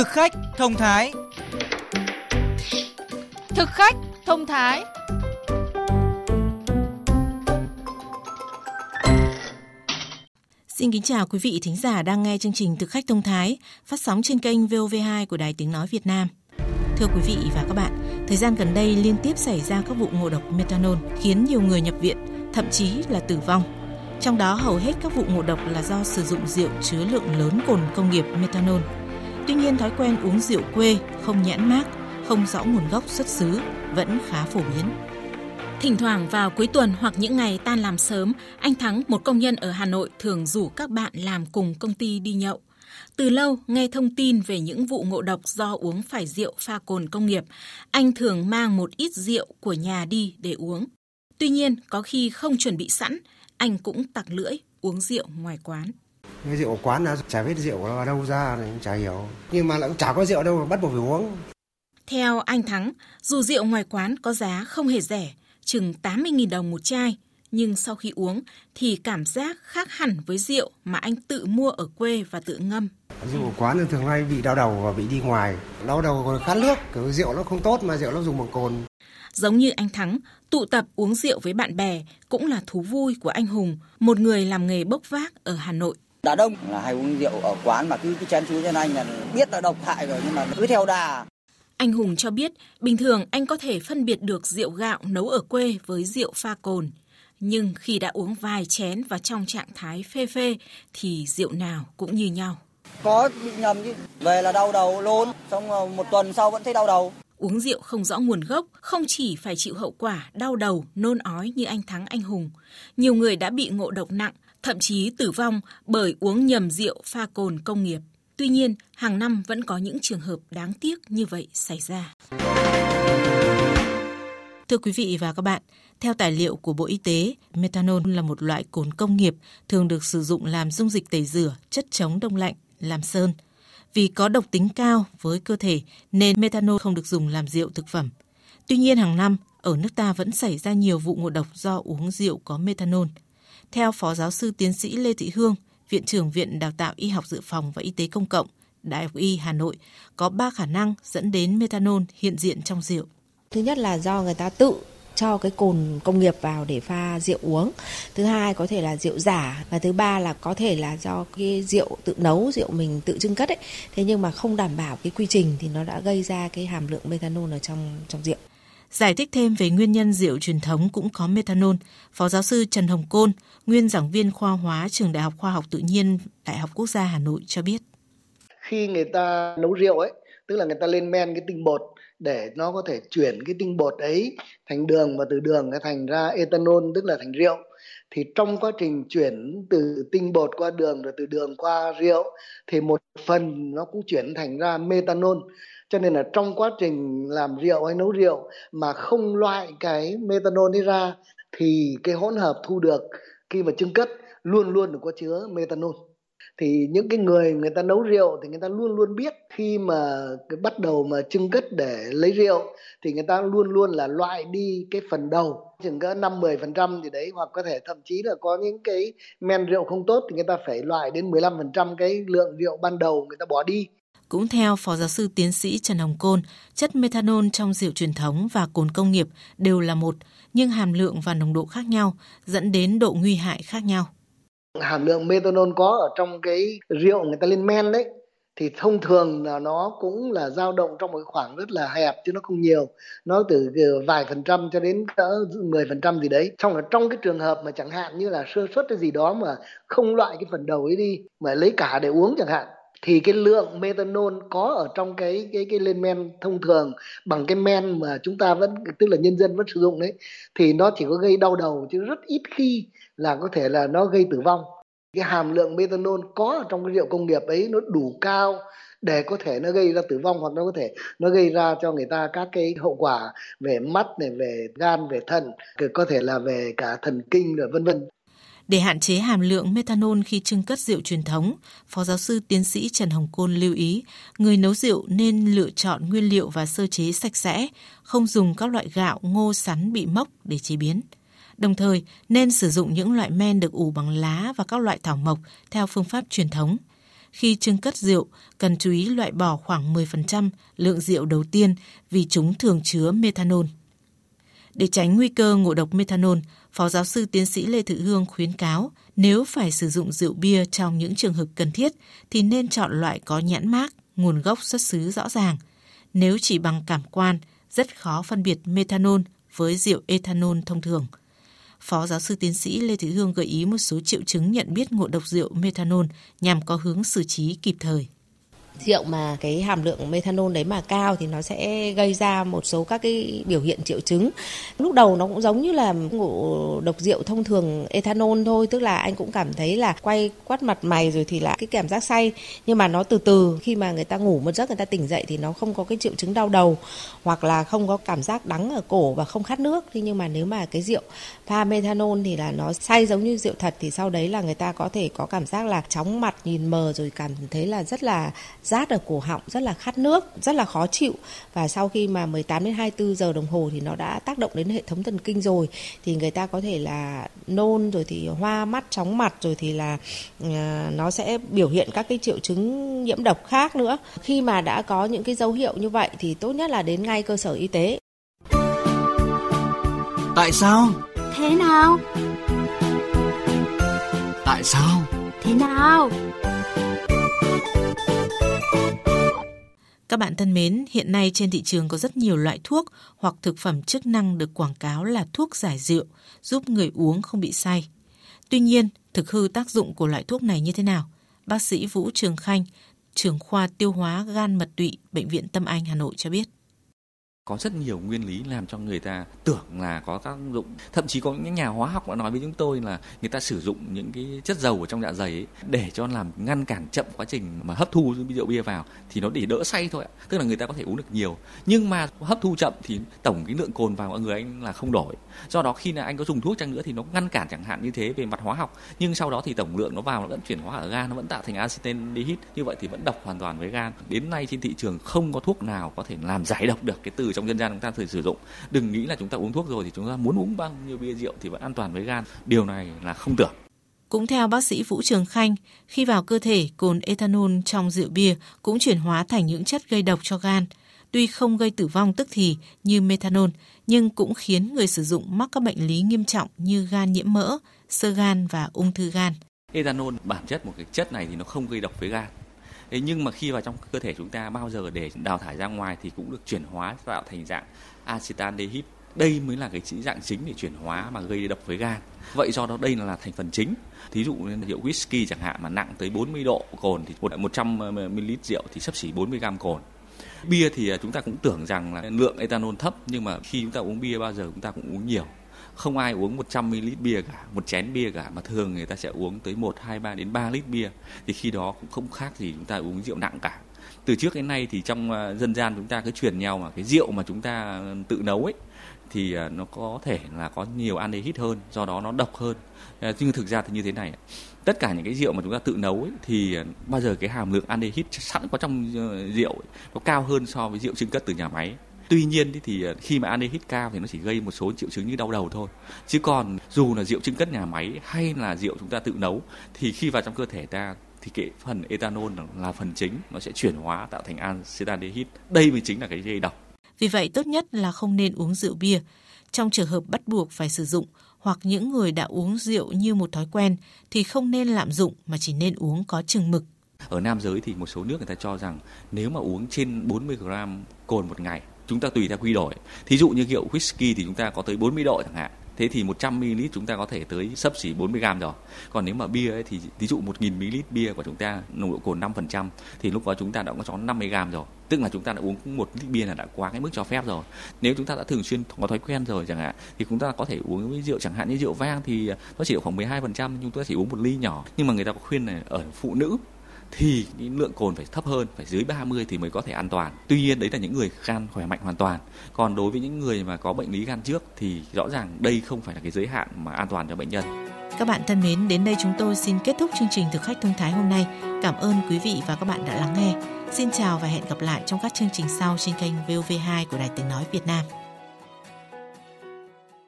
Thực khách thông thái Thực khách thông thái Xin kính chào quý vị thính giả đang nghe chương trình Thực khách thông thái phát sóng trên kênh VOV2 của Đài Tiếng Nói Việt Nam. Thưa quý vị và các bạn, thời gian gần đây liên tiếp xảy ra các vụ ngộ độc methanol khiến nhiều người nhập viện, thậm chí là tử vong. Trong đó hầu hết các vụ ngộ độc là do sử dụng rượu chứa lượng lớn cồn công nghiệp methanol. Tuy nhiên thói quen uống rượu quê không nhãn mác, không rõ nguồn gốc xuất xứ vẫn khá phổ biến. Thỉnh thoảng vào cuối tuần hoặc những ngày tan làm sớm, anh Thắng, một công nhân ở Hà Nội thường rủ các bạn làm cùng công ty đi nhậu. Từ lâu nghe thông tin về những vụ ngộ độc do uống phải rượu pha cồn công nghiệp, anh thường mang một ít rượu của nhà đi để uống. Tuy nhiên, có khi không chuẩn bị sẵn, anh cũng tặc lưỡi uống rượu ngoài quán. Cái rượu quán là chả biết rượu ở đâu ra thì chả hiểu. Nhưng mà lại chả có rượu đâu mà bắt buộc phải uống. Theo anh Thắng, dù rượu ngoài quán có giá không hề rẻ, chừng 80.000 đồng một chai, nhưng sau khi uống thì cảm giác khác hẳn với rượu mà anh tự mua ở quê và tự ngâm. Rượu ở quán thường hay bị đau đầu và bị đi ngoài. Đau đầu còn khát nước, cái rượu nó không tốt mà rượu nó dùng bằng cồn. Giống như anh Thắng, tụ tập uống rượu với bạn bè cũng là thú vui của anh Hùng, một người làm nghề bốc vác ở Hà Nội. Đàn ông là hay uống rượu ở quán mà cứ cái chén chú trên anh là biết là độc hại rồi nhưng mà cứ theo đà. Anh Hùng cho biết, bình thường anh có thể phân biệt được rượu gạo nấu ở quê với rượu pha cồn. Nhưng khi đã uống vài chén và trong trạng thái phê phê thì rượu nào cũng như nhau. Có bị nhầm chứ, về là đau đầu lôn, xong một tuần sau vẫn thấy đau đầu. Uống rượu không rõ nguồn gốc không chỉ phải chịu hậu quả đau đầu, nôn ói như anh Thắng anh Hùng. Nhiều người đã bị ngộ độc nặng, thậm chí tử vong bởi uống nhầm rượu pha cồn công nghiệp. Tuy nhiên, hàng năm vẫn có những trường hợp đáng tiếc như vậy xảy ra. Thưa quý vị và các bạn, theo tài liệu của Bộ Y tế, methanol là một loại cồn công nghiệp thường được sử dụng làm dung dịch tẩy rửa, chất chống đông lạnh, làm sơn. Vì có độc tính cao với cơ thể nên methanol không được dùng làm rượu thực phẩm. Tuy nhiên hàng năm, ở nước ta vẫn xảy ra nhiều vụ ngộ độc do uống rượu có methanol. Theo Phó Giáo sư Tiến sĩ Lê Thị Hương, Viện trưởng Viện Đào tạo Y học Dự phòng và Y tế Công cộng, Đại học Y Hà Nội, có 3 khả năng dẫn đến methanol hiện diện trong rượu. Thứ nhất là do người ta tự cho cái cồn công nghiệp vào để pha rượu uống. Thứ hai có thể là rượu giả và thứ ba là có thể là do cái rượu tự nấu, rượu mình tự trưng cất ấy. Thế nhưng mà không đảm bảo cái quy trình thì nó đã gây ra cái hàm lượng methanol ở trong trong rượu. Giải thích thêm về nguyên nhân rượu truyền thống cũng có methanol, Phó giáo sư Trần Hồng Côn, nguyên giảng viên khoa hóa trường Đại học Khoa học Tự nhiên Đại học Quốc gia Hà Nội cho biết. Khi người ta nấu rượu ấy, tức là người ta lên men cái tinh bột để nó có thể chuyển cái tinh bột ấy thành đường và từ đường nó thành ra ethanol tức là thành rượu. Thì trong quá trình chuyển từ tinh bột qua đường rồi từ đường qua rượu thì một phần nó cũng chuyển thành ra methanol cho nên là trong quá trình làm rượu hay nấu rượu mà không loại cái methanol đi ra thì cái hỗn hợp thu được khi mà trưng cất luôn luôn được có chứa methanol. Thì những cái người người ta nấu rượu thì người ta luôn luôn biết khi mà cái bắt đầu mà trưng cất để lấy rượu thì người ta luôn luôn là loại đi cái phần đầu. Chừng cỡ năm mười phần trăm thì đấy hoặc có thể thậm chí là có những cái men rượu không tốt thì người ta phải loại đến 15 phần trăm cái lượng rượu ban đầu người ta bỏ đi cũng theo Phó Giáo sư Tiến sĩ Trần Hồng Côn, chất methanol trong rượu truyền thống và cồn công nghiệp đều là một, nhưng hàm lượng và nồng độ khác nhau, dẫn đến độ nguy hại khác nhau. Hàm lượng methanol có ở trong cái rượu người ta lên men đấy, thì thông thường là nó cũng là dao động trong một khoảng rất là hẹp chứ nó không nhiều nó từ vài phần trăm cho đến cỡ 10 phần trăm gì đấy trong là trong cái trường hợp mà chẳng hạn như là sơ suất cái gì đó mà không loại cái phần đầu ấy đi mà lấy cả để uống chẳng hạn thì cái lượng methanol có ở trong cái cái cái lên men thông thường bằng cái men mà chúng ta vẫn, tức là nhân dân vẫn sử dụng đấy, thì nó chỉ có gây đau đầu chứ rất ít khi là có thể là nó gây tử vong. Cái hàm lượng methanol có ở trong cái rượu công nghiệp ấy nó đủ cao để có thể nó gây ra tử vong hoặc nó có thể nó gây ra cho người ta các cái hậu quả về mắt này, về gan, về thận, có thể là về cả thần kinh rồi vân vân để hạn chế hàm lượng methanol khi trưng cất rượu truyền thống, Phó giáo sư tiến sĩ Trần Hồng Côn lưu ý, người nấu rượu nên lựa chọn nguyên liệu và sơ chế sạch sẽ, không dùng các loại gạo, ngô, sắn bị mốc để chế biến. Đồng thời, nên sử dụng những loại men được ủ bằng lá và các loại thảo mộc theo phương pháp truyền thống. khi trưng cất rượu, cần chú ý loại bỏ khoảng 10% lượng rượu đầu tiên vì chúng thường chứa methanol. Để tránh nguy cơ ngộ độc methanol, Phó giáo sư tiến sĩ Lê Thị Hương khuyến cáo nếu phải sử dụng rượu bia trong những trường hợp cần thiết thì nên chọn loại có nhãn mác, nguồn gốc xuất xứ rõ ràng. Nếu chỉ bằng cảm quan, rất khó phân biệt methanol với rượu ethanol thông thường. Phó giáo sư tiến sĩ Lê Thị Hương gợi ý một số triệu chứng nhận biết ngộ độc rượu methanol nhằm có hướng xử trí kịp thời rượu mà cái hàm lượng methanol đấy mà cao thì nó sẽ gây ra một số các cái biểu hiện triệu chứng. Lúc đầu nó cũng giống như là ngộ độc rượu thông thường ethanol thôi, tức là anh cũng cảm thấy là quay quắt mặt mày rồi thì là cái cảm giác say. Nhưng mà nó từ từ, khi mà người ta ngủ một giấc, người ta tỉnh dậy thì nó không có cái triệu chứng đau đầu, hoặc là không có cảm giác đắng ở cổ và không khát nước. Thế nhưng mà nếu mà cái rượu pha methanol thì là nó say giống như rượu thật, thì sau đấy là người ta có thể có cảm giác là chóng mặt, nhìn mờ, rồi cảm thấy là rất là rát ở cổ họng rất là khát nước rất là khó chịu. Và sau khi mà 18 đến 24 giờ đồng hồ thì nó đã tác động đến hệ thống thần kinh rồi. Thì người ta có thể là nôn rồi thì hoa mắt chóng mặt rồi thì là uh, nó sẽ biểu hiện các cái triệu chứng nhiễm độc khác nữa. Khi mà đã có những cái dấu hiệu như vậy thì tốt nhất là đến ngay cơ sở y tế. Tại sao? Thế nào? Tại sao? Thế nào Các bạn thân mến, hiện nay trên thị trường có rất nhiều loại thuốc hoặc thực phẩm chức năng được quảng cáo là thuốc giải rượu, giúp người uống không bị say. Tuy nhiên, thực hư tác dụng của loại thuốc này như thế nào? Bác sĩ Vũ Trường Khanh, trưởng khoa tiêu hóa gan mật tụy, Bệnh viện Tâm Anh Hà Nội cho biết có rất nhiều nguyên lý làm cho người ta tưởng là có tác dụng. Thậm chí có những nhà hóa học đã nói với chúng tôi là người ta sử dụng những cái chất dầu ở trong dạ dày ấy để cho làm ngăn cản chậm quá trình mà hấp thu rượu bia vào thì nó để đỡ say thôi ạ. Tức là người ta có thể uống được nhiều. Nhưng mà hấp thu chậm thì tổng cái lượng cồn vào mọi người anh là không đổi. Do đó khi là anh có dùng thuốc chăng nữa thì nó ngăn cản chẳng hạn như thế về mặt hóa học. Nhưng sau đó thì tổng lượng nó vào nó vẫn chuyển hóa ở gan, nó vẫn tạo thành acetaldehyde như vậy thì vẫn độc hoàn toàn với gan. Đến nay trên thị trường không có thuốc nào có thể làm giải độc được cái từ trong dân gian chúng ta thường sử dụng đừng nghĩ là chúng ta uống thuốc rồi thì chúng ta muốn uống bao nhiêu bia rượu thì vẫn an toàn với gan điều này là không tưởng cũng theo bác sĩ Vũ Trường Khanh, khi vào cơ thể, cồn ethanol trong rượu bia cũng chuyển hóa thành những chất gây độc cho gan. Tuy không gây tử vong tức thì như methanol, nhưng cũng khiến người sử dụng mắc các bệnh lý nghiêm trọng như gan nhiễm mỡ, sơ gan và ung thư gan. Ethanol bản chất một cái chất này thì nó không gây độc với gan. Thế nhưng mà khi vào trong cơ thể chúng ta, bao giờ để đào thải ra ngoài thì cũng được chuyển hóa tạo thành dạng acetaldehyde. Đây mới là cái dạng chính để chuyển hóa mà gây độc với gan. Vậy do đó đây là thành phần chính. Thí dụ như rượu whisky chẳng hạn mà nặng tới 40 độ cồn thì 100 ờ, ml rượu thì sắp xỉ 40 gram cồn. Bia thì ờ, chúng ta cũng tưởng rằng là lượng ethanol thấp nhưng mà khi chúng ta uống bia bao giờ chúng ta cũng uống nhiều không ai uống 100 ml bia cả, một chén bia cả mà thường người ta sẽ uống tới 1 2 3 đến 3 lít bia thì khi đó cũng không khác gì chúng ta uống rượu nặng cả. Từ trước đến nay thì trong ờ, dân gian chúng ta cứ truyền nhau mà cái rượu mà chúng ta ờ, tự nấu ấy thì ờ, nó có thể là có nhiều aldehyde hơn, do đó nó độc hơn. Nhưng thực ra thì như thế này, tất cả những cái rượu mà chúng ta tự nấu ấy, thì bao giờ cái hàm lượng aldehyde sẵn có trong rượu ấy, nó cao hơn so với rượu trưng cất từ nhà máy tuy nhiên thì ờ, khi mà aldehyde cao thì nó chỉ gây một số triệu chứng như đau đầu thôi. Chứ còn dù là rượu trưng cất nhà máy hay là rượu chúng ta tự nấu thì khi vào trong cơ thể ta thì cái phần ethanol là phần chính nó sẽ chuyển hóa tạo thành acetaldehyde đây mới chính là cái gây độc. Vì vậy tốt nhất là không nên uống rượu bia. Trong trường hợp bắt buộc phải sử dụng hoặc những người đã uống rượu như một thói quen thì không nên lạm dụng mà chỉ nên uống có chừng mực. Ở nam giới thì một số nước người ta cho rằng nếu mà uống trên 40 gram cồn một ngày chúng ta tùy theo quy đổi. Thí dụ như rượu whisky thì chúng ta có tới 40 độ chẳng hạn. Thế thì 100 ml chúng ta có thể tới sấp xỉ 40 gram rồi. Còn nếu mà bia ấy, thì ví dụ 1.000 ml bia của chúng ta nồng độ cồn 5% thì lúc đó chúng ta đã có cho 50 gram rồi. Tức là chúng ta đã uống một lít bia là đã quá cái mức cho phép rồi. Nếu chúng ta đã thường xuyên có thói quen rồi chẳng hạn thì chúng ta có thể uống với rượu chẳng hạn như rượu vang thì nó chỉ khoảng 12% chúng ta chỉ uống một ly nhỏ. Nhưng mà người ta có khuyên là ở phụ nữ thì cái lượng cồn phải thấp hơn, phải dưới 30 thì mới có thể an toàn. Tuy nhiên đấy là những người gan khỏe mạnh hoàn toàn. Còn đối với những người mà có bệnh lý gan trước thì rõ ràng đây không phải là cái giới hạn mà an toàn cho bệnh nhân. Các bạn thân mến, đến đây chúng tôi xin kết thúc chương trình thực khách thông thái hôm nay. Cảm ơn quý vị và các bạn đã lắng nghe. Xin chào và hẹn gặp lại trong các chương trình sau trên kênh VOV2 của Đài Tiếng Nói Việt Nam.